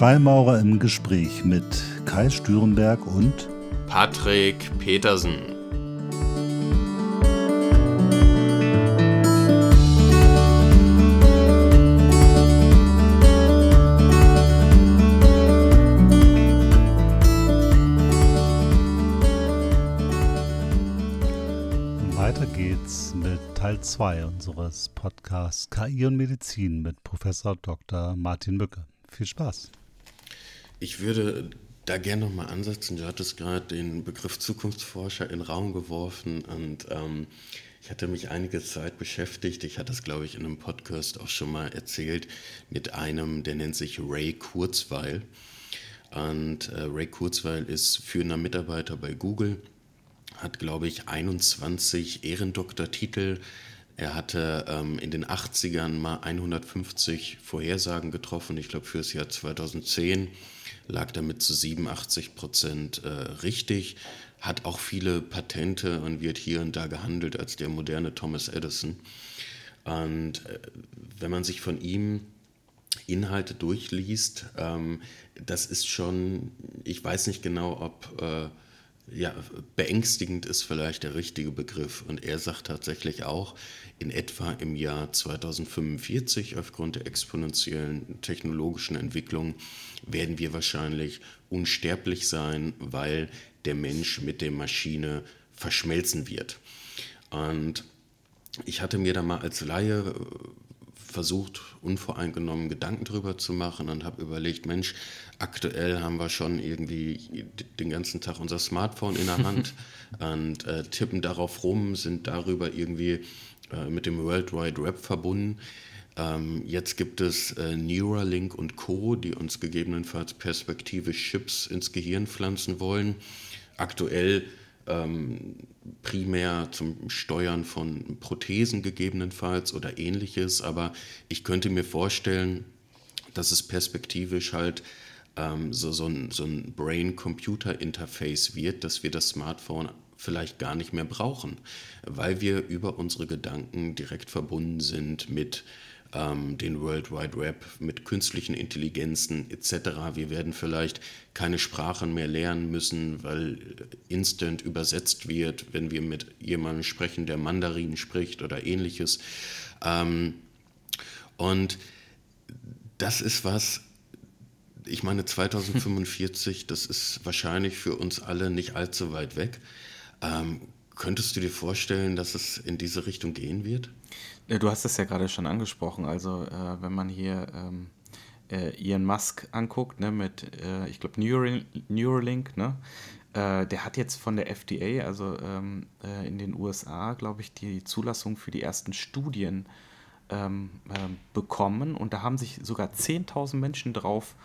Freimaurer im Gespräch mit Kai Stürenberg und Patrick Petersen. Weiter geht's mit Teil 2 unseres Podcasts KI und Medizin mit Professor Dr. Martin Mücke. Viel Spaß. Ich würde da gerne nochmal ansetzen. Du hattest gerade den Begriff Zukunftsforscher in den Raum geworfen und ähm, ich hatte mich einige Zeit beschäftigt. Ich hatte es, glaube ich, in einem Podcast auch schon mal erzählt mit einem, der nennt sich Ray Kurzweil. Und äh, Ray Kurzweil ist führender Mitarbeiter bei Google, hat, glaube ich, 21 Ehrendoktortitel er hatte ähm, in den 80ern mal 150 Vorhersagen getroffen. Ich glaube, für das Jahr 2010 lag damit zu 87 Prozent äh, richtig. Hat auch viele Patente und wird hier und da gehandelt als der moderne Thomas Edison. Und äh, wenn man sich von ihm Inhalte durchliest, ähm, das ist schon, ich weiß nicht genau, ob äh, ja, beängstigend ist vielleicht der richtige Begriff. Und er sagt tatsächlich auch, in etwa im Jahr 2045, aufgrund der exponentiellen technologischen Entwicklung, werden wir wahrscheinlich unsterblich sein, weil der Mensch mit der Maschine verschmelzen wird. Und ich hatte mir da mal als Laie versucht, unvoreingenommen Gedanken drüber zu machen und habe überlegt, Mensch, aktuell haben wir schon irgendwie den ganzen Tag unser Smartphone in der Hand und äh, tippen darauf rum, sind darüber irgendwie äh, mit dem World Wide Web verbunden. Ähm, jetzt gibt es äh, Neuralink und Co., die uns gegebenenfalls perspektivisch Chips ins Gehirn pflanzen wollen. Aktuell ähm, primär zum Steuern von Prothesen gegebenenfalls oder ähnliches, aber ich könnte mir vorstellen, dass es perspektivisch halt ähm, so, so ein, so ein Brain-Computer-Interface wird, dass wir das Smartphone vielleicht gar nicht mehr brauchen, weil wir über unsere Gedanken direkt verbunden sind mit ähm, den World Wide Web, mit künstlichen Intelligenzen etc. Wir werden vielleicht keine Sprachen mehr lernen müssen, weil instant übersetzt wird, wenn wir mit jemandem sprechen, der Mandarin spricht oder ähnliches. Ähm, und das ist was, ich meine 2045, das ist wahrscheinlich für uns alle nicht allzu weit weg. Ähm, könntest du dir vorstellen, dass es in diese Richtung gehen wird? Du hast es ja gerade schon angesprochen. Also, äh, wenn man hier ähm, äh, Elon Musk anguckt, ne, mit, äh, ich glaube, Neuralink, ne, äh, der hat jetzt von der FDA, also ähm, äh, in den USA, glaube ich, die Zulassung für die ersten Studien ähm, ähm bekommen. Und da haben sich sogar 10.000 Menschen drauf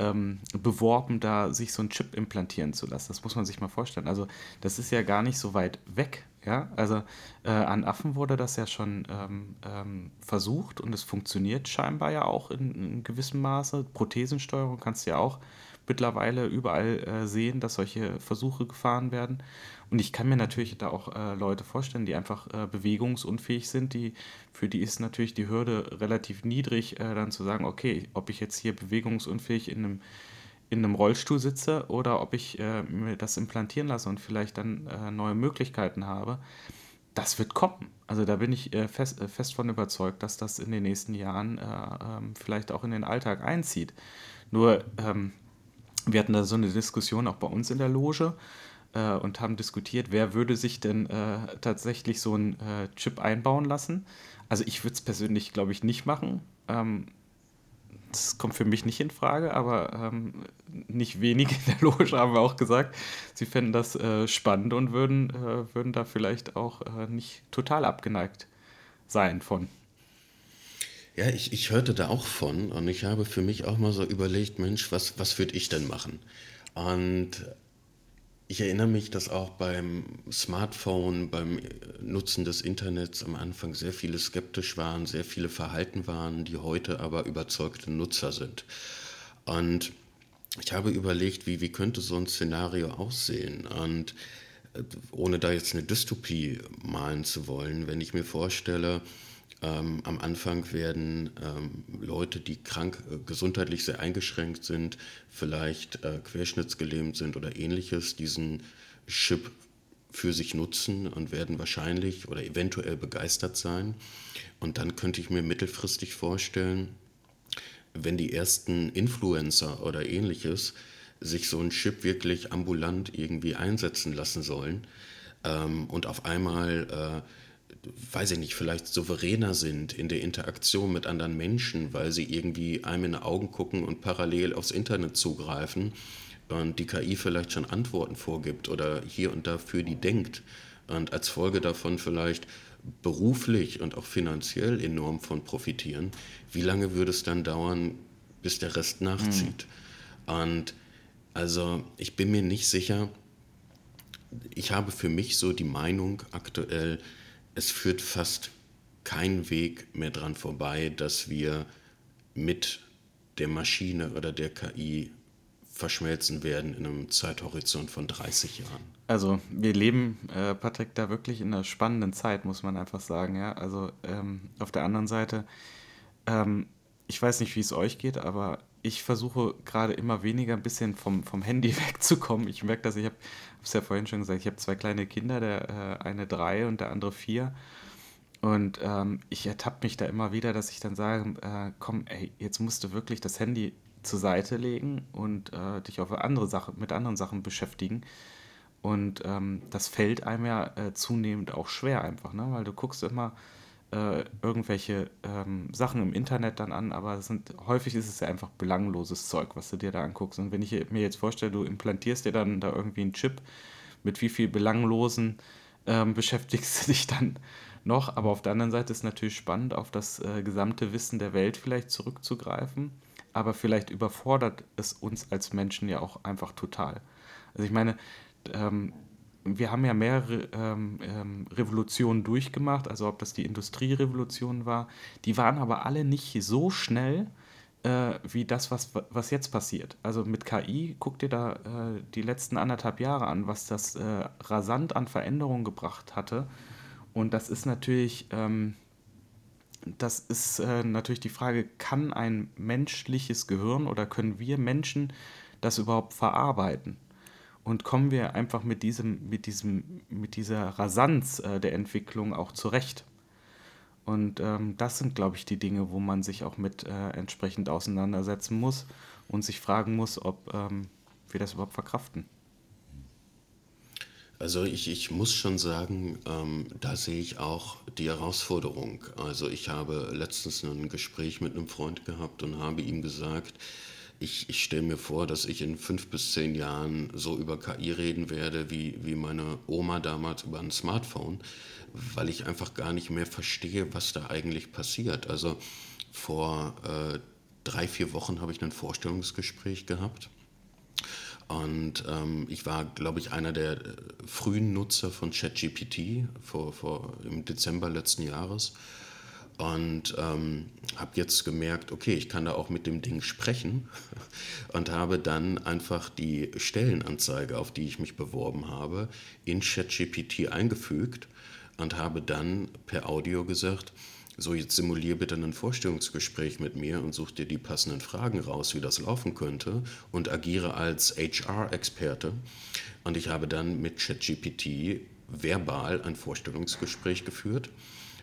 ähm, beworben, da sich so ein Chip implantieren zu lassen. Das muss man sich mal vorstellen. Also, das ist ja gar nicht so weit weg ja, also äh, an Affen wurde das ja schon ähm, ähm, versucht und es funktioniert scheinbar ja auch in, in, gewissem Maße. Prothesensteuerung kannst du ja auch mittlerweile überall äh, sehen, dass solche Versuche gefahren werden. Und ich kann mir natürlich da auch äh, Leute vorstellen, die einfach äh, bewegungsunfähig sind, die, für die ist natürlich die Hürde relativ niedrig, äh, dann zu sagen, okay, ob ich jetzt hier bewegungsunfähig in einem in einem Rollstuhl sitze oder ob ich äh, mir das implantieren lasse und vielleicht dann äh, neue Möglichkeiten habe, das wird kommen. Also da bin ich äh, fest, äh, fest von überzeugt, dass das in den nächsten Jahren äh, ähm, vielleicht auch in den Alltag einzieht. Nur, ähm, wir hatten da so eine Diskussion auch bei uns in der Loge äh, und haben diskutiert, wer würde sich denn tatsächlich so einen Chip einbauen lassen. Also ich würde es persönlich, glaube ich, nicht machen. Ähm, das kommt für mich nicht in Frage, aber ähm, nicht wenig in der Loge haben auch gesagt, sie fänden das äh, spannend und würden, äh, würden da vielleicht auch äh, nicht total abgeneigt sein von. Ja, ich, ich hörte da auch von und ich habe für mich auch mal so überlegt, Mensch, was, was würde ich denn machen? Und ich erinnere mich, dass auch beim Smartphone, beim Nutzen des Internets am Anfang sehr viele skeptisch waren, sehr viele verhalten waren, die heute aber überzeugte Nutzer sind. Und ich habe überlegt, wie, wie könnte so ein Szenario aussehen? Und äh, ohne da jetzt eine Dystopie malen zu wollen, wenn ich mir vorstelle, Ähm, am Anfang werden ähm, Leute, die krank, äh, gesundheitlich sehr eingeschränkt sind, vielleicht äh, querschnittsgelähmt sind oder ähnliches, diesen Chip für sich nutzen und werden wahrscheinlich oder eventuell begeistert sein. Und dann könnte ich mir mittelfristig vorstellen, wenn die ersten Influencer oder ähnliches sich so ein Chip wirklich ambulant irgendwie einsetzen lassen sollen ähm, und auf einmal, äh, weiß ich nicht, vielleicht souveräner sind in der Interaktion mit anderen Menschen, weil sie irgendwie einem in die Augen gucken und parallel aufs Internet zugreifen und die KI vielleicht schon Antworten vorgibt oder hier und da für die denkt und als Folge davon vielleicht beruflich und auch finanziell enorm von profitieren, wie lange würde es dann dauern, bis der Rest nachzieht? Mhm. Und also ich bin mir nicht sicher, ich habe für mich so die Meinung aktuell, es führt fast kein Weg mehr dran vorbei, dass wir mit der Maschine oder der KI verschmelzen werden in einem Zeithorizont von 30 Jahren. Also wir leben, äh, Patrick, da wirklich in einer spannenden Zeit, muss man einfach sagen. Ja? Also ähm, auf der anderen Seite, ähm, ich weiß nicht, wie es euch geht, aber ich versuche gerade immer weniger ein bisschen vom, vom Handy wegzukommen. Ich merke dass ich habe es ja vorhin schon gesagt, ich habe zwei kleine Kinder, der äh, eine drei und der andere vier. Und ähm, ich ertappe mich da immer wieder, dass ich dann sage, äh, komm, ey, jetzt musst du wirklich das Handy zur Seite legen und äh, dich auf andere Sachen, mit anderen Sachen beschäftigen. Und ähm, das fällt einem ja äh, zunehmend auch schwer einfach, ne? weil du guckst immer äh, irgendwelche ähm, Sachen im Internet dann an, aber sind, häufig ist es ja einfach belangloses Zeug, was du dir da anguckst. Und wenn ich mir jetzt vorstelle, du implantierst dir dann da irgendwie einen Chip, mit wie viel belanglosen ähm, beschäftigst du dich dann noch? Aber auf der anderen Seite ist natürlich spannend, auf das äh, gesamte Wissen der Welt vielleicht zurückzugreifen aber vielleicht überfordert es uns als Menschen ja auch einfach total. Also ich meine, ähm, wir haben ja mehrere ähm, ähm, Revolutionen durchgemacht, also ob das die Industrierevolution war, die waren aber alle nicht so schnell äh, wie das, was, was jetzt passiert. Also mit KI, guck dir da äh, die letzten anderthalb Jahre an, was das äh, rasant an Veränderungen gebracht hatte. Und das ist natürlich ähm, das ist äh, natürlich die Frage, kann ein menschliches Gehirn oder können wir Menschen das überhaupt verarbeiten? Und kommen wir einfach mit, diesem, mit, diesem, mit dieser Rasanz äh, der Entwicklung auch zurecht? Und ähm, das sind, glaube ich, die Dinge, wo man sich auch mit äh, entsprechend auseinandersetzen muss und sich fragen muss, ob ähm, wir das überhaupt verkraften. Also ich, ich muss schon sagen, ähm, da sehe ich auch die Herausforderung. Also ich habe letztens ein Gespräch mit einem Freund gehabt und habe ihm gesagt, ich, ich stelle mir vor, dass ich in fünf bis zehn Jahren so über KI reden werde, wie, wie meine Oma damals über ein Smartphone, weil ich einfach gar nicht mehr verstehe, was da eigentlich passiert. Also vor äh, drei, vier Wochen habe ich ein Vorstellungsgespräch gehabt und ähm, ich war, glaube ich, einer der äh, frühen Nutzer von ChatGPT vor, vor, im Dezember letzten Jahres. Und ähm, habe jetzt gemerkt, okay, ich kann da auch mit dem Ding sprechen. Und habe dann einfach die Stellenanzeige, auf die ich mich beworben habe, in ChatGPT eingefügt und habe dann per Audio gesagt, so jetzt simulier bitte ein Vorstellungsgespräch mit mir und such dir die passenden Fragen raus, wie das laufen könnte und agiere als HR-Experte. Und ich habe dann mit ChatGPT verbal ein Vorstellungsgespräch geführt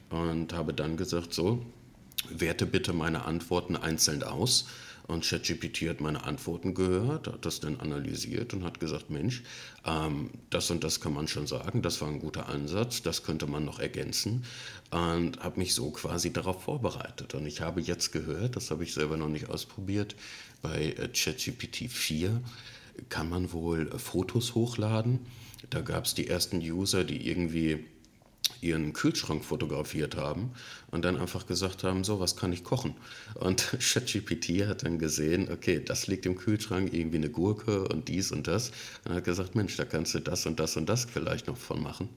und habe dann gesagt, so, werte bitte meine Antworten einzeln aus und ChatGPT hat meine Antworten gehört, hat das dann analysiert und hat gesagt, Mensch, ähm, das und das kann man schon sagen, das war ein guter Ansatz, das könnte man noch ergänzen und habe mich so quasi darauf vorbereitet. Und ich habe jetzt gehört, das habe ich selber noch nicht ausprobiert, bei äh, ChatGPT 4 kann man wohl Fotos hochladen. Da gab es die ersten User, die irgendwie ihren Kühlschrank fotografiert haben und dann einfach gesagt haben, so, was kann ich kochen? Und ChatGPT hat dann gesehen, okay, das liegt im Kühlschrank, irgendwie eine Gurke und dies und das. Und hat gesagt, Mensch, da kannst du das und das und das vielleicht noch von machen.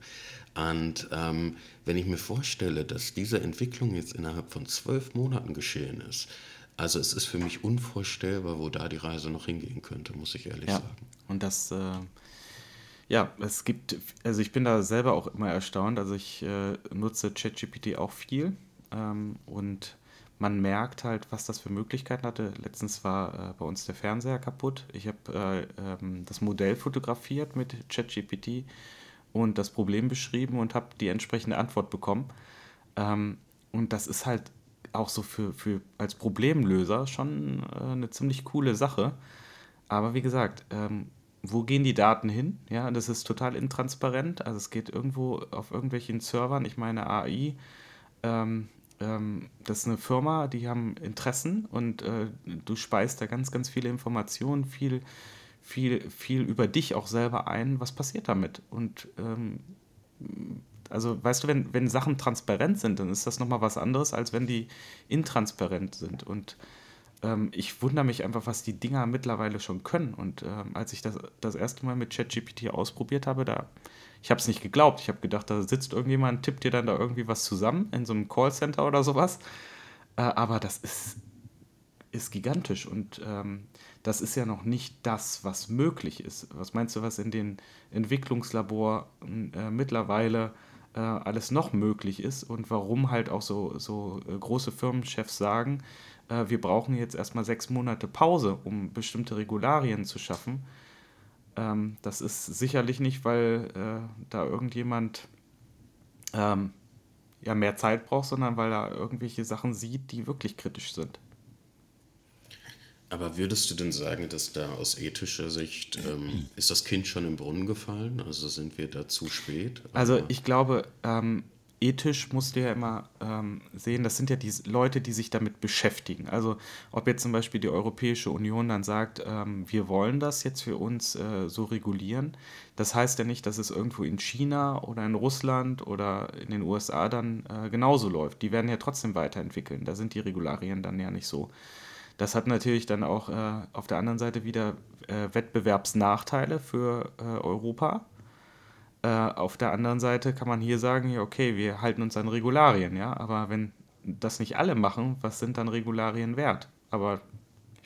Und ähm, wenn ich mir vorstelle, dass diese Entwicklung jetzt innerhalb von zwölf Monaten geschehen ist, also es ist für mich unvorstellbar, wo da die Reise noch hingehen könnte, muss ich ehrlich ja. sagen. Und das... Äh ja, es gibt, also ich bin da selber auch immer erstaunt. Also ich äh, nutze ChatGPT auch viel ähm, und man merkt halt, was das für Möglichkeiten hatte. Letztens war äh, bei uns der Fernseher kaputt. Ich habe äh, ähm, das Modell fotografiert mit ChatGPT und das Problem beschrieben und habe die entsprechende Antwort bekommen. Ähm, und das ist halt auch so für, für als Problemlöser schon äh, eine ziemlich coole Sache. Aber wie gesagt, ähm, wo gehen die Daten hin? Ja, das ist total intransparent. Also es geht irgendwo auf irgendwelchen Servern. Ich meine AI, ähm, ähm, das ist eine Firma, die haben Interessen und äh, du speist da ganz, ganz viele Informationen, viel, viel, viel über dich auch selber ein. Was passiert damit? Und ähm, also weißt du, wenn, wenn Sachen transparent sind, dann ist das nochmal was anderes, als wenn die intransparent sind. Und ähm, ich wundere mich einfach, was die Dinger mittlerweile schon können. Und ähm, als ich das das erste Mal mit ChatGPT ausprobiert habe, da, ich habe es nicht geglaubt. Ich habe gedacht, da sitzt irgendjemand, tippt dir dann da irgendwie was zusammen in so einem Callcenter oder sowas. Äh, aber das ist, ist gigantisch und ähm, das ist ja noch nicht das, was möglich ist. Was meinst du, was in den Entwicklungslaboren äh, mittlerweile äh, alles noch möglich ist und warum halt auch so, so äh, große Firmenchefs sagen, äh, wir brauchen jetzt erstmal sechs Monate Pause, um bestimmte Regularien zu schaffen. Ähm, das ist sicherlich nicht, weil äh, da irgendjemand ähm, ja, mehr Zeit braucht, sondern weil er irgendwelche Sachen sieht, die wirklich kritisch sind. Aber würdest du denn sagen, dass da aus ethischer Sicht, ähm, ist das Kind schon im Brunnen gefallen? Also sind wir da zu spät? Also ich glaube, ähm, ethisch musst du ja immer ähm, sehen, das sind ja die Leute, die sich damit beschäftigen. Also ob jetzt zum Beispiel die Europäische Union dann sagt, ähm, wir wollen das jetzt für uns äh, so regulieren, das heißt ja nicht, dass es irgendwo in China oder in Russland oder in den USA dann äh, genauso läuft. Die werden ja trotzdem weiterentwickeln. Da sind die Regularien dann ja nicht so. Das hat natürlich dann auch äh, auf der anderen Seite wieder äh, Wettbewerbsnachteile für äh, Europa. Äh, auf der anderen Seite kann man hier sagen, ja, okay, wir halten uns an Regularien, ja, aber wenn das nicht alle machen, was sind dann Regularien wert? Aber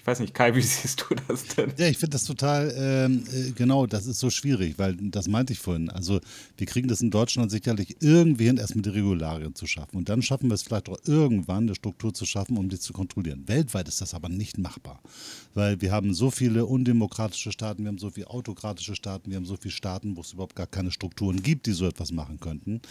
ich weiß nicht, Kai, wie siehst du das denn? Ja, ich finde das total, ähm, äh, genau, das ist so schwierig, weil das meinte ich vorhin. Also wir kriegen das in Deutschland sicherlich irgendwie hin, erstmal die Regularien zu schaffen. Und dann schaffen wir es vielleicht auch irgendwann, eine Struktur zu schaffen, um die zu kontrollieren. Weltweit ist das aber nicht machbar, weil wir haben so viele undemokratische Staaten, wir haben so viele autokratische Staaten, wir haben so viele Staaten, wo es überhaupt gar keine Strukturen gibt, die so etwas machen könnten.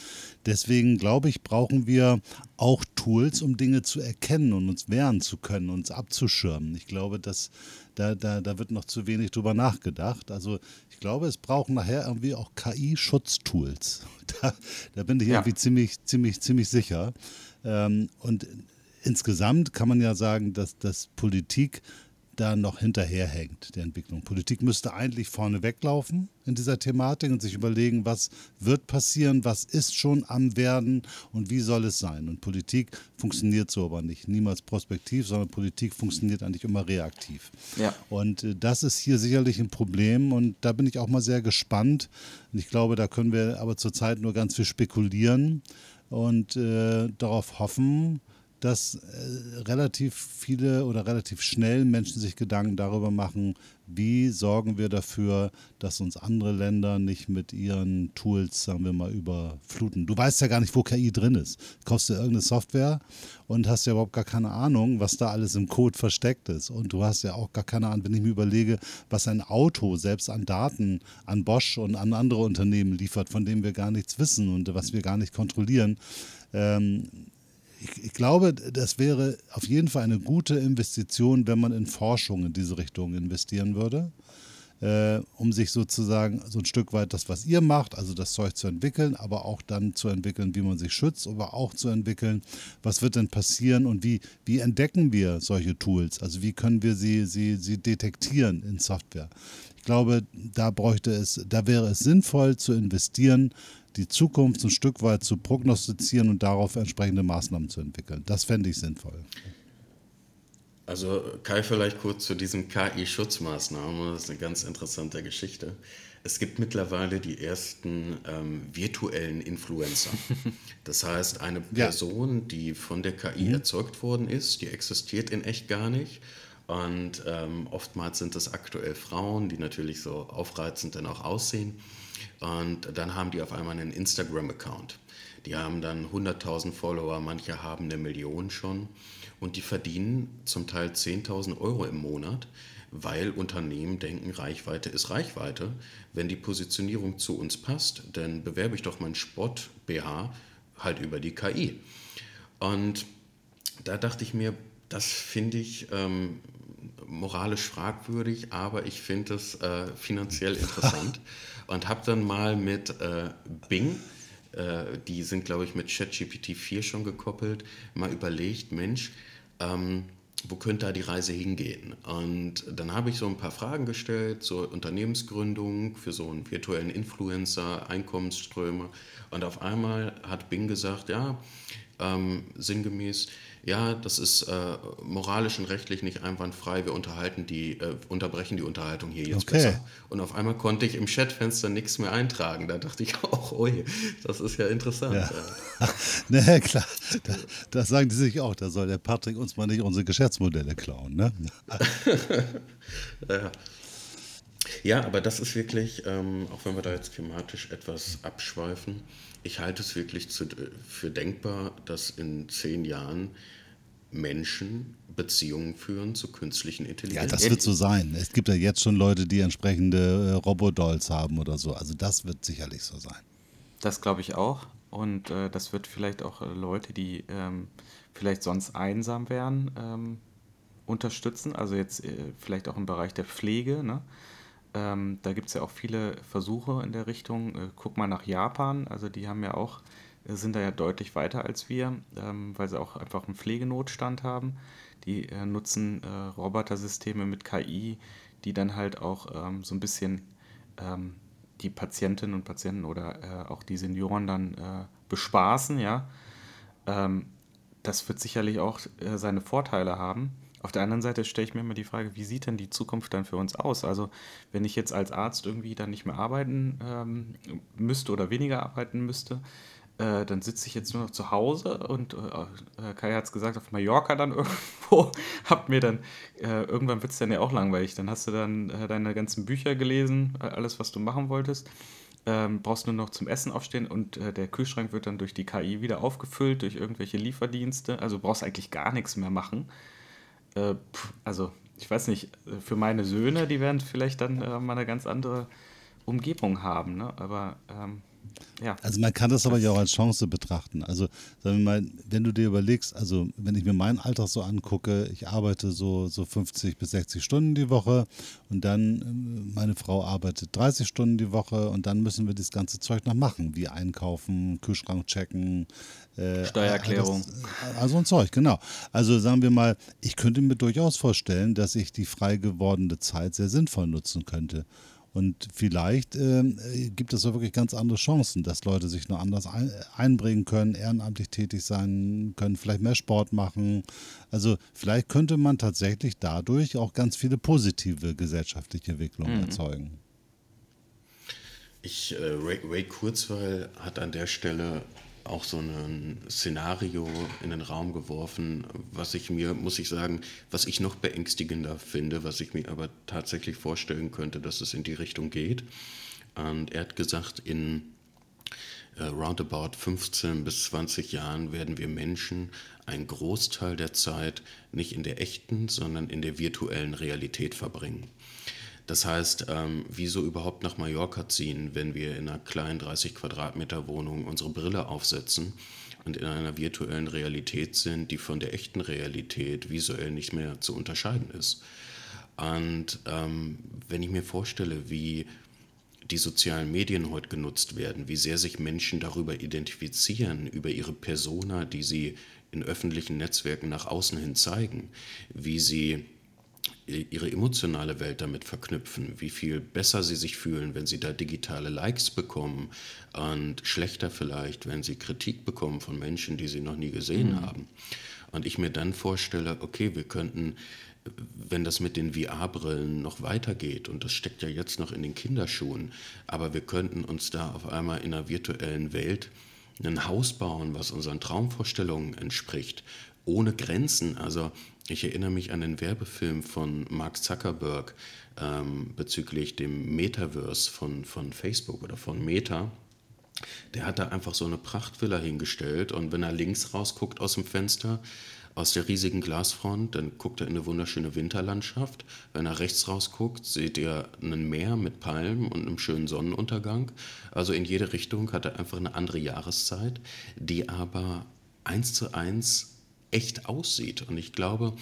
Deswegen glaube ich, brauchen wir auch Tools, um Dinge zu erkennen und uns wehren zu können, uns abzuschirmen. Ich glaube, dass da, da, da wird noch zu wenig drüber nachgedacht. Also ich glaube, es brauchen nachher irgendwie auch KI-Schutztools. Da, da bin ich ja. irgendwie ziemlich, ziemlich, ziemlich sicher. Ähm, und insgesamt kann man ja sagen, dass, dass Politik da noch hinterherhängt, der Entwicklung. Politik müsste eigentlich vorne weglaufen in dieser Thematik und sich überlegen, was wird passieren, was ist schon am Werden und wie soll es sein. Und Politik funktioniert so aber nicht. Niemals prospektiv, sondern Politik funktioniert eigentlich immer reaktiv. Ja. Und äh, das ist hier sicherlich ein Problem und da bin ich auch mal sehr gespannt. Und ich glaube, da können wir aber zurzeit nur ganz viel spekulieren und äh, darauf hoffen, dass äh, relativ viele oder relativ schnell Menschen sich Gedanken darüber machen, wie sorgen wir dafür, dass uns andere Länder nicht mit ihren Tools, sagen wir mal, überfluten. Du weißt ja gar nicht, wo KI drin ist. Du kaufst dir irgendeine Software und hast ja überhaupt gar keine Ahnung, was da alles im Code versteckt ist. Und du hast ja auch gar keine Ahnung, wenn ich mir überlege, was ein Auto selbst an Daten an Bosch und an andere Unternehmen liefert, von denen wir gar nichts wissen und was wir gar nicht kontrollieren. Ähm, ich, ich, glaube, das wäre auf jeden Fall eine gute Investition, wenn man in Forschung in diese Richtung investieren würde, äh, um sich sozusagen so ein Stück weit das, was ihr macht, also das Zeug zu entwickeln, aber auch dann zu entwickeln, wie man sich schützt, aber auch zu entwickeln, was wird denn passieren und wie, wie entdecken wir solche Tools? Also wie können wir sie, sie, sie detektieren in Software? Ich glaube, da bräuchte es, da wäre es sinnvoll zu investieren, die Zukunft ein Stück weit zu prognostizieren und darauf entsprechende Maßnahmen zu entwickeln. Das fände ich sinnvoll. Also Kai, vielleicht kurz zu diesen KI-Schutzmaßnahmen. Das ist eine ganz interessante Geschichte. Es gibt mittlerweile die ersten ähm, virtuellen Influencer. Das heißt, eine Person, ja. die von der KI mhm. erzeugt worden ist, die existiert in echt gar nicht. Und ähm, oftmals sind es aktuell Frauen, die natürlich so aufreizend dann auch aussehen. Und dann haben die auf einmal einen Instagram-Account. die haben dann 100.000 Follower, manche haben eine Million schon und die verdienen zum Teil 10.000 Euro im Monat, weil Unternehmen denken, Reichweite ist Reichweite. Wenn die Positionierung zu uns passt, dann bewerbe ich doch meinen Sport-BH halt über die KI. Und da dachte ich mir, das finde ich ähm, moralisch fragwürdig, aber ich finde es äh, finanziell interessant und habe dann mal mit äh, Bing, äh, die sind glaube ich mit ChatGPT 4 schon gekoppelt, mal überlegt, Mensch, ähm, wo könnte da die Reise hingehen? Und dann habe ich so ein paar Fragen gestellt zur Unternehmensgründung für so einen virtuellen Influencer, Einkommensströme. Und auf einmal hat Bing gesagt, ja, ähm, sinngemäß, ja, das ist äh, moralisch und rechtlich nicht einwandfrei, wir unterhalten die, äh, unterbrechen die Unterhaltung hier jetzt okay. besser. Und auf einmal konnte ich im Chatfenster nichts mehr eintragen. Da dachte ich auch, oh, das ist ja interessant. Ja. naja, klar, da, das sagen die sich auch, da soll der Patrick uns mal nicht unsere Geschäftsmodelle klauen, ne? ja. Ja, aber das ist wirklich, ähm, auch wenn wir da jetzt thematisch etwas abschweifen, ich halte es wirklich zu, für denkbar, dass in zehn Jahren Menschen Beziehungen führen zu künstlichen Intelligenz. Ja, das wird so sein. Es gibt ja jetzt schon Leute, die entsprechende äh, Robodolls haben oder so. Also das wird sicherlich so sein. Das glaube ich auch. Und äh, das wird vielleicht auch äh, Leute, die ähm, vielleicht sonst einsam wären, ähm, unterstützen. Also jetzt äh, vielleicht auch im Bereich der Pflege. Ne? Ähm, da gibt es ja auch viele Versuche in der Richtung. Äh, guck mal nach Japan, also die haben ja auch, äh, sind da ja deutlich weiter als wir, ähm, weil sie auch einfach einen Pflegenotstand haben. Die äh, nutzen äh, Robotersysteme mit KI, die dann halt auch ähm, so ein bisschen ähm, die Patientinnen und Patienten oder äh, auch die Senioren dann äh, bespaßen, ja. Ähm, das wird sicherlich auch seine Vorteile haben. Auf der anderen Seite stelle ich mir immer die Frage, wie sieht denn die Zukunft dann für uns aus? Also wenn ich jetzt als Arzt irgendwie dann nicht mehr arbeiten ähm, müsste oder weniger arbeiten müsste, äh, dann sitze ich jetzt nur noch zu Hause und äh, äh Kai hat es gesagt, auf Mallorca dann irgendwo, hab mir dann, äh, irgendwann wird es dann ja auch langweilig, dann hast du dann äh, deine ganzen Bücher gelesen, äh, alles, was du machen wolltest. Ähm, brauchst nur noch zum Essen aufstehen und äh, der Kühlschrank wird dann durch die KI wieder aufgefüllt, durch irgendwelche Lieferdienste. Also brauchst eigentlich gar nichts mehr machen. Äh, also ich weiß nicht, für meine Söhne, die werden vielleicht dann äh, mal eine ganz andere Umgebung haben, ne? aber ähm, ja. Also man kann das aber ja auch als Chance betrachten. Also sagen wir mal, wenn du dir überlegst, also wenn ich mir meinen Alltag so angucke, ich arbeite so, so 50 bis 60 Stunden die Woche und dann äh, meine Frau arbeitet 30 Stunden die Woche und dann müssen wir das ganze Zeug noch machen, wie einkaufen, Kühlschrank checken, äh, Steuererklärung. Das, also ein Zeug, genau. Also sagen wir mal, ich könnte mir durchaus vorstellen, dass ich die frei gewordene Zeit sehr sinnvoll nutzen könnte. Und vielleicht äh, gibt es da wirklich ganz andere Chancen, dass Leute sich noch anders ein, einbringen können, ehrenamtlich tätig sein können, vielleicht mehr Sport machen. Also vielleicht könnte man tatsächlich dadurch auch ganz viele positive gesellschaftliche Entwicklungen mhm. erzeugen. Ich, äh, Ray, Ray Kurzweil hat an der Stelle auch so ein Szenario in den Raum geworfen, was ich mir, muss ich sagen, was ich noch beängstigender finde, was ich mir aber tatsächlich vorstellen könnte, dass es in die Richtung geht. Und er hat gesagt, in äh, roundabout 15 bis 20 Jahren werden wir Menschen einen Großteil der Zeit nicht in der echten, sondern in der virtuellen Realität verbringen. Das heißt, ähm, wieso überhaupt nach Mallorca ziehen, wenn wir in einer kleinen 30 Quadratmeter Wohnung unsere Brille aufsetzen und in einer virtuellen Realität sind, die von der echten Realität visuell nicht mehr zu unterscheiden ist. Und ähm, wenn ich mir vorstelle, wie die sozialen Medien heute genutzt werden, wie sehr sich Menschen darüber identifizieren, über ihre Persona, die sie in öffentlichen Netzwerken nach außen hin zeigen, wie sie ihre emotionale Welt damit verknüpfen, wie viel besser sie sich fühlen, wenn sie da digitale Likes bekommen und schlechter vielleicht, wenn sie Kritik bekommen von Menschen, die sie noch nie gesehen mhm. haben. Und ich mir dann vorstelle, okay, wir könnten, wenn das mit den VR-Brillen noch weitergeht, und das steckt ja jetzt noch in den Kinderschuhen, aber wir könnten uns da auf einmal in einer virtuellen Welt ein Haus bauen, was unseren Traumvorstellungen entspricht, ohne Grenzen. Also ich erinnere mich an den Werbefilm von Mark Zuckerberg ähm, bezüglich dem Metaverse von, von Facebook oder von Meta. Der hat da einfach so eine Prachtvilla hingestellt und wenn er links rausguckt aus dem Fenster, aus der riesigen Glasfront, dann guckt er in eine wunderschöne Winterlandschaft. Wenn er rechts rausguckt, seht ihr ein Meer mit Palmen und einem schönen Sonnenuntergang. Also in jede Richtung hat er einfach eine andere Jahreszeit, die aber eins zu eins echt aussieht. Und ich glaube,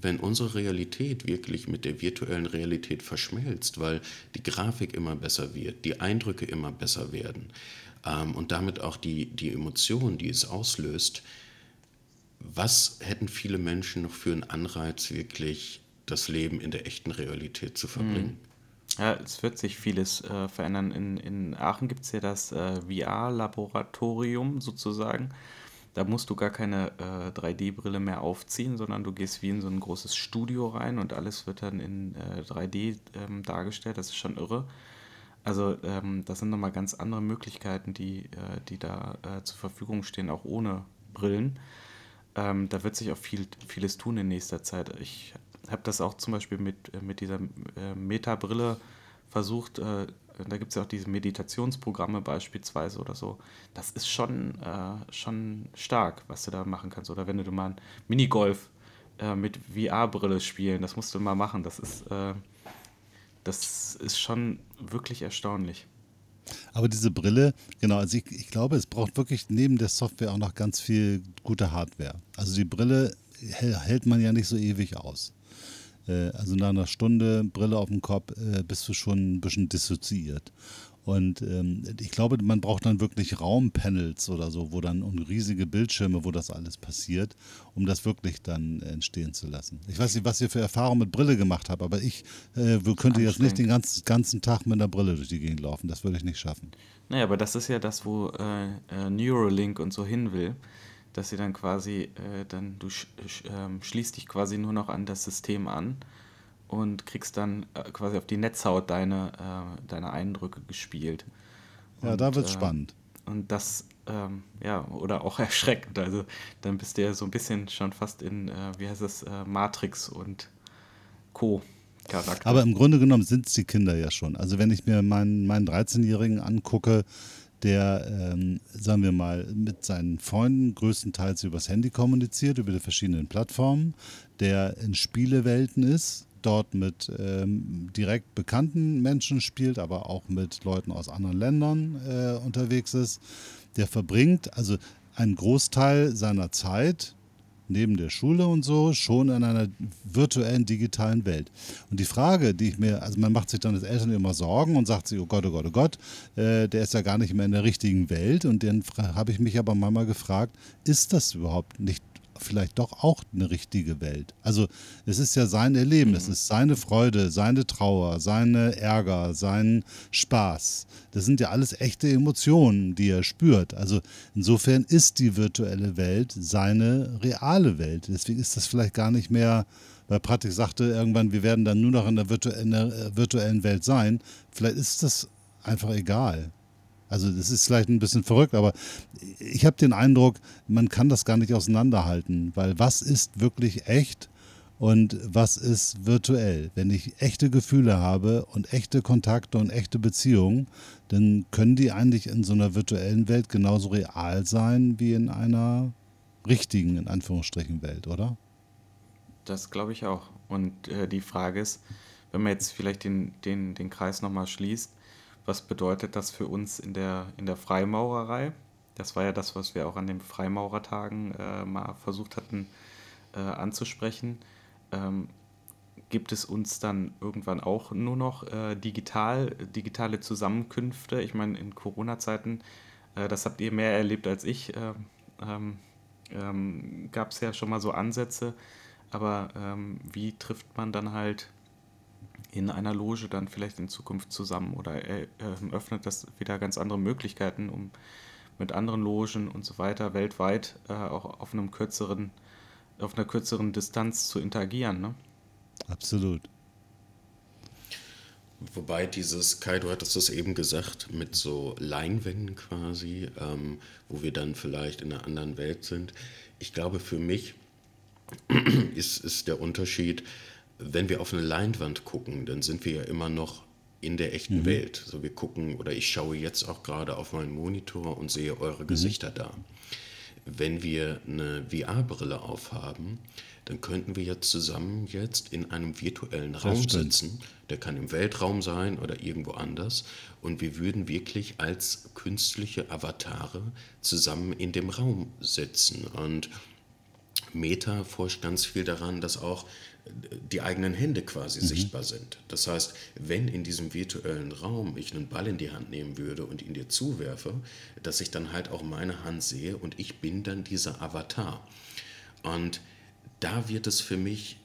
wenn unsere Realität wirklich mit der virtuellen Realität verschmelzt, weil die Grafik immer besser wird, die Eindrücke immer besser werden ähm, und damit auch die, die Emotionen, die es auslöst, was hätten viele Menschen noch für einen Anreiz, wirklich das Leben in der echten Realität zu verbringen? Hm. Ja, es wird sich vieles äh, verändern. In, in Aachen gibt es ja das äh, VR-Laboratorium sozusagen. Da musst du gar keine äh, 3D-Brille mehr aufziehen, sondern du gehst wie in so ein großes Studio rein und alles wird dann in 3D äh, ähm, dargestellt. Das ist schon irre. Also ähm, das sind nochmal ganz andere Möglichkeiten, die, äh, die da äh, zur Verfügung stehen, auch ohne Brillen. Ähm, da wird sich auch viel, vieles tun in nächster Zeit. Ich habe das auch zum Beispiel mit, äh, mit dieser äh, Meta-Brille versucht. Äh, da gibt es ja auch diese Meditationsprogramme beispielsweise oder so. Das ist schon, äh, schon stark, was du da machen kannst. Oder wenn du mal ein Minigolf äh, mit VR-Brille spielen, das musst du mal machen. Das ist, äh, das ist schon wirklich erstaunlich. Aber diese Brille, genau, also ich, ich glaube, es braucht wirklich neben der Software auch noch ganz viel gute Hardware. Also die Brille hält man ja nicht so ewig aus. Äh, also nach einer Stunde Brille auf dem Kopf äh, bist du schon ein bisschen dissoziiert. Und ähm, ich glaube, man braucht dann wirklich Raumpanels oder so, wo dann und riesige Bildschirme, wo das alles passiert, um das wirklich dann entstehen zu lassen. Ich weiß nicht, was ihr für Erfahrungen mit Brille gemacht habt, aber ich äh, könnte jetzt nicht den ganzen, ganzen Tag mit einer Brille durch die Gegend laufen. Das würde ich nicht schaffen. Naja, aber das ist ja das, wo äh, äh, Neuralink und so hin will, dass sie dann quasi, äh, dann du sch sch ähm, schließt dich quasi nur noch an das System an und kriegst dann äh, quasi auf die Netzhaut deine, äh, deine Eindrücke gespielt. Ja, da wird es äh, spannend. Und das, ähm, ja, oder auch erschreckend. Also dann bist du ja so ein bisschen schon fast in, äh, wie heißt es, äh, Matrix und Co. Charakter. Aber im Grunde genommen sind es die Kinder ja schon. Also wenn ich mir meinen, meinen 13-Jährigen angucke, der, ähm, sagen wir mal, mit seinen Freunden größtenteils übers Handy kommuniziert, über die verschiedenen Plattformen, der in Spielewelten ist, dort mit ähm, direkt bekannten Menschen spielt, aber auch mit Leuten aus anderen Ländern äh, unterwegs ist. Der verbringt also einen Großteil seiner Zeit neben der Schule und so schon in einer virtuellen digitalen Welt. Und die Frage, die ich mir, also man macht sich dann als Eltern immer Sorgen und sagt sich, oh Gott, oh Gott, oh Gott, äh, der ist ja gar nicht mehr in der richtigen Welt. Und dann habe ich mich aber manchmal gefragt, ist das überhaupt nicht vielleicht doch auch eine richtige Welt. Also es ist ja sein Erleben, mhm. es ist seine Freude, seine Trauer, seine Ärger, sein Spaß. Das sind ja alles echte Emotionen, die er spürt. Also insofern ist die virtuelle Welt seine reale Welt. Deswegen ist das vielleicht gar nicht mehr, weil Pratik sagte irgendwann, wir werden dann nur noch in der, äh, virtuellen Welt sein. Vielleicht ist das einfach egal. Also das ist vielleicht ein bisschen verrückt, aber ich habe den Eindruck, man kann das gar nicht auseinanderhalten, weil was ist wirklich echt und was ist virtuell? Wenn ich echte Gefühle habe und echte Kontakte und echte Beziehungen, dann können die eigentlich in so einer virtuellen Welt genauso real sein wie in einer richtigen, in Anführungsstrichen, Welt, oder? Das glaube ich auch. Und äh, die Frage ist, wenn man jetzt vielleicht den, den, den Kreis nochmal schließt, was bedeutet das für uns in der, in der Freimaurerei? Das war ja das, was wir auch an den Freimaurertagen äh, mal versucht hatten äh, anzusprechen. Ähm, gibt es uns dann irgendwann auch nur noch äh, digital, digitale Zusammenkünfte? Ich meine, in Corona-Zeiten, äh, das habt ihr mehr erlebt als ich, ähm, ähm, ähm gab es ja schon mal so Ansätze. Aber ähm, wie trifft man dann halt in einer Loge dann vielleicht in Zukunft zusammen oder er, äh, öffnet das wieder ganz andere Möglichkeiten, um mit anderen Logen und so weiter weltweit äh, auch auf einem kürzeren, auf einer kürzeren Distanz zu interagieren. Ne? Absolut. Wobei dieses, Kai, du hattest es eben gesagt, mit so Leinwänden quasi, ähm, wo wir dann vielleicht in einer anderen Welt sind. Ich glaube, für mich ist, ist der Unterschied, wenn wir auf eine Leinwand gucken, dann sind wir ja immer noch in der echten mhm. Welt. So wir gucken oder ich schaue jetzt auch gerade auf meinen Monitor und sehe eure mhm. Gesichter da. Wenn wir eine VR-Brille aufhaben, dann könnten wir jetzt zusammen jetzt in einem virtuellen Raum sitzen. Der kann im Weltraum sein oder irgendwo anders. Und wir würden wirklich als künstliche Avatare zusammen in dem Raum sitzen. Und Meta forscht ganz viel daran, dass auch die eigenen Hände quasi mhm. sichtbar sind. Das heißt, wenn in diesem virtuellen Raum ich einen Ball in die Hand nehmen würde und ihn dir zuwerfe, dass ich dann halt auch meine Hand sehe und ich bin dann dieser Avatar. Und da wird es für mich,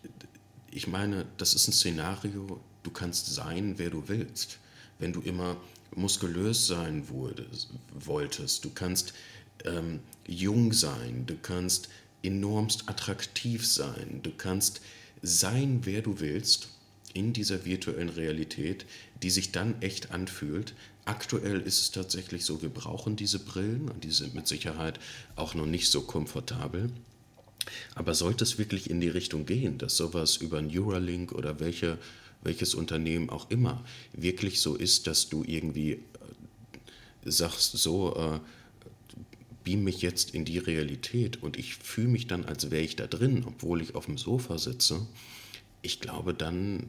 ich meine, das ist ein Szenario, du kannst sein, wer du willst. Wenn du immer muskulös sein wurdest, wolltest, du kannst ähm, jung sein, du kannst enormst attraktiv sein, du kannst sein, wer du willst in dieser virtuellen Realität, die sich dann echt anfühlt. Aktuell ist es tatsächlich so, wir brauchen diese Brillen und die sind mit Sicherheit auch noch nicht so komfortabel. Aber sollte es wirklich in die Richtung gehen, dass sowas über Neuralink oder welche, welches Unternehmen auch immer wirklich so ist, dass du irgendwie äh, sagst, so, äh, beam mich jetzt in die Realität und ich fühle mich dann, als wäre ich da drin, obwohl ich auf dem Sofa sitze, ich glaube, dann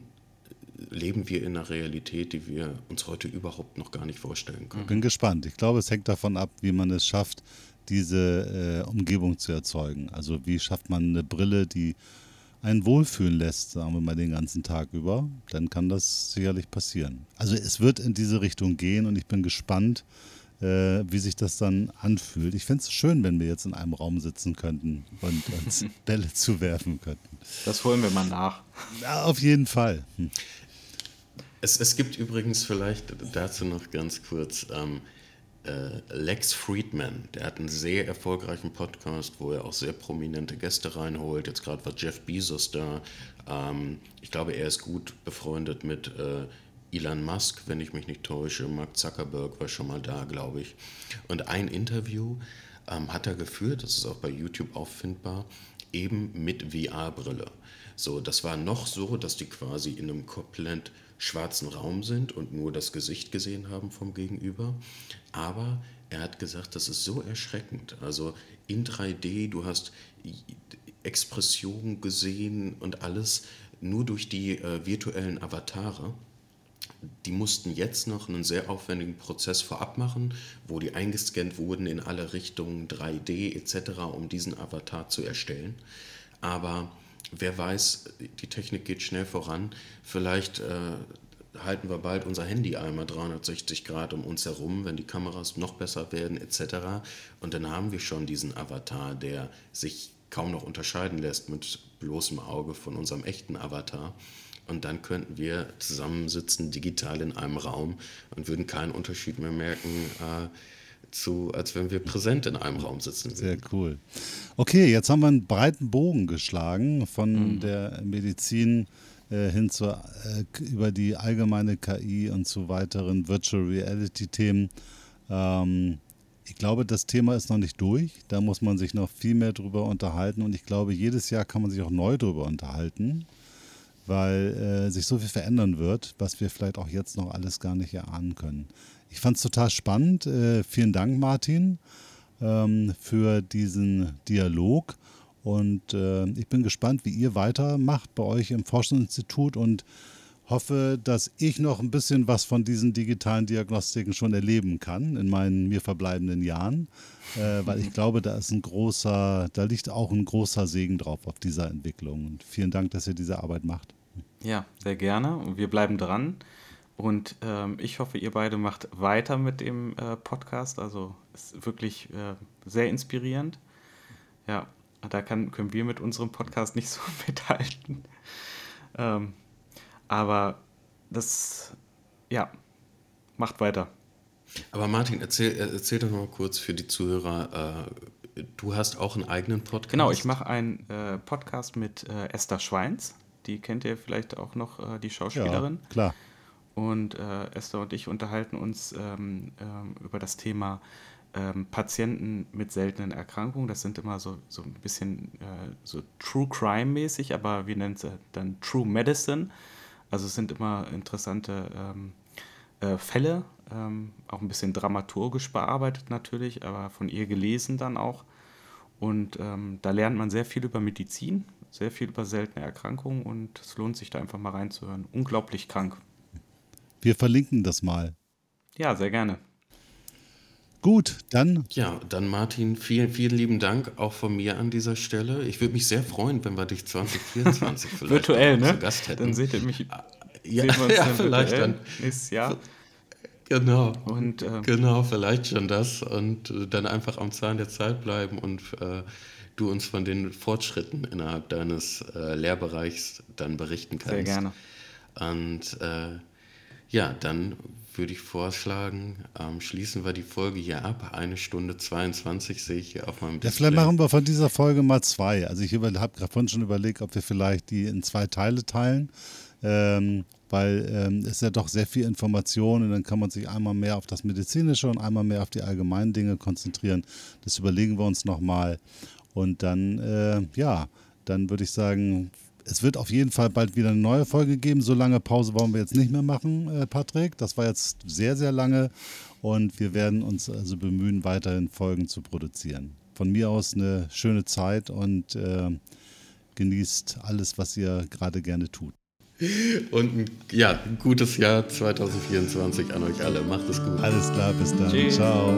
leben wir in einer Realität, die wir uns heute überhaupt noch gar nicht vorstellen können. Ich bin gespannt. Ich glaube, es hängt davon ab, wie man es schafft, diese äh, Umgebung zu erzeugen. Also wie schafft man eine Brille, die einen wohlfühlen lässt, sagen wir mal den ganzen Tag über, dann kann das sicherlich passieren. Also es wird in diese Richtung gehen und ich bin gespannt, äh, wie sich das dann anfühlt. Ich fände es schön, wenn wir jetzt in einem Raum sitzen könnten und uns Bälle zuwerfen könnten. Das holen wir mal nach. Ja, auf jeden Fall. Hm. Es, es gibt übrigens vielleicht dazu noch ganz kurz, ähm, äh, Lex Friedman, der hat einen sehr erfolgreichen Podcast, wo er auch sehr prominente Gäste reinholt. Jetzt gerade war Jeff Bezos da. Ähm, ich glaube, er ist gut befreundet mit äh, Elon Musk, wenn ich mich nicht täusche. Mark Zuckerberg war schon mal da, glaube ich. Und ein Interview ähm, hat er geführt, das ist auch bei YouTube auffindbar, eben mit VR-Brille. So, das war noch so, dass die quasi in einem komplett schwarzen Raum sind und nur das Gesicht gesehen haben vom Gegenüber. Aber er hat gesagt, das ist so erschreckend. Also in 3D, du hast Expressionen gesehen und alles nur durch die äh, virtuellen Avatare. Die mussten jetzt noch einen sehr aufwendigen Prozess vorab machen, wo die eingescannt wurden in alle Richtungen, 3D etc., um diesen Avatar zu erstellen. Aber wer weiß, die Technik geht schnell voran. Vielleicht äh, halten wir bald unser Handy einmal 360 Grad um uns herum, wenn die Kameras noch besser werden etc. Und dann haben wir schon diesen Avatar, der sich kaum noch unterscheiden lässt mit bloßem Auge von unserem echten Avatar. Und dann könnten wir zusammensitzen, digital in einem Raum und würden keinen Unterschied mehr merken, äh, zu, als wenn wir präsent in einem Raum sitzen. Sehr cool. Okay, jetzt haben wir einen breiten Bogen geschlagen von mhm. der Medizin äh, hin zur, äh, über die allgemeine KI und zu weiteren Virtual Reality Themen. Ähm, ich glaube, das Thema ist noch nicht durch. Da muss man sich noch viel mehr drüber unterhalten und ich glaube, jedes Jahr kann man sich auch neu drüber unterhalten weil äh, sich so viel verändern wird, was wir vielleicht auch jetzt noch alles gar nicht erahnen können. Ich fand es total spannend. Äh, vielen Dank, Martin, ähm, für diesen Dialog. Und äh, ich bin gespannt, wie ihr weitermacht bei euch im Forschungsinstitut und hoffe, dass ich noch ein bisschen was von diesen digitalen Diagnostiken schon erleben kann in meinen mir verbleibenden Jahren, äh, weil ich glaube, da ist ein großer, da liegt auch ein großer Segen drauf auf dieser Entwicklung. Und vielen Dank, dass ihr diese Arbeit macht. Ja, sehr gerne. Und wir bleiben dran. Und ähm, ich hoffe, ihr beide macht weiter mit dem äh, Podcast. Also ist wirklich äh, sehr inspirierend. Ja, da kann, können wir mit unserem Podcast nicht so mithalten. Ähm, aber das, ja, macht weiter. Aber Martin, erzähl, erzähl doch mal kurz für die Zuhörer. Äh, du hast auch einen eigenen Podcast. Genau, ich mache einen äh, Podcast mit äh, Esther Schweins die kennt ihr vielleicht auch noch, äh, die Schauspielerin. Ja, klar. Und äh, Esther und ich unterhalten uns ähm, ähm, über das Thema ähm, Patienten mit seltenen Erkrankungen. Das sind immer so, so ein bisschen äh, so True Crime-mäßig, aber wir nennen es dann True Medicine. Also es sind immer interessante ähm, äh, Fälle, ähm, auch ein bisschen dramaturgisch bearbeitet natürlich, aber von ihr gelesen dann auch. Und ähm, da lernt man sehr viel über Medizin, sehr viel über seltene Erkrankungen und es lohnt sich da einfach mal reinzuhören. Unglaublich krank. Wir verlinken das mal. Ja, sehr gerne. Gut, dann. Ja, dann Martin, vielen, vielen lieben Dank auch von mir an dieser Stelle. Ich würde mich sehr freuen, wenn wir dich 2024 vielleicht virtuell, ne? zu Gast hätten. Dann seht ihr mich. Ja, ja vielleicht dann. Nächstes Jahr. Genau. Und, äh, genau, vielleicht schon das. Und äh, dann einfach am Zahn der Zeit bleiben und äh, du uns von den Fortschritten innerhalb deines äh, Lehrbereichs dann berichten kannst. Sehr gerne. Und äh, ja, dann würde ich vorschlagen, ähm, schließen wir die Folge hier ab. Eine Stunde 22 sehe ich hier auf meinem Display. Ja, vielleicht machen wir von dieser Folge mal zwei. Also ich habe gerade vorhin schon überlegt, ob wir vielleicht die in zwei Teile teilen. Ähm, weil ähm, es ja doch sehr viel Information und dann kann man sich einmal mehr auf das Medizinische und einmal mehr auf die allgemeinen Dinge konzentrieren. Das überlegen wir uns nochmal. Und dann, äh, ja, dann würde ich sagen, es wird auf jeden Fall bald wieder eine neue Folge geben. So lange Pause wollen wir jetzt nicht mehr machen, äh, Patrick. Das war jetzt sehr, sehr lange. Und wir werden uns also bemühen, weiterhin Folgen zu produzieren. Von mir aus eine schöne Zeit und äh, genießt alles, was ihr gerade gerne tut. Und ein, ja, ein gutes Jahr 2024 an euch alle. Macht es gut. Alles klar, bis dann. Tschüss. Ciao.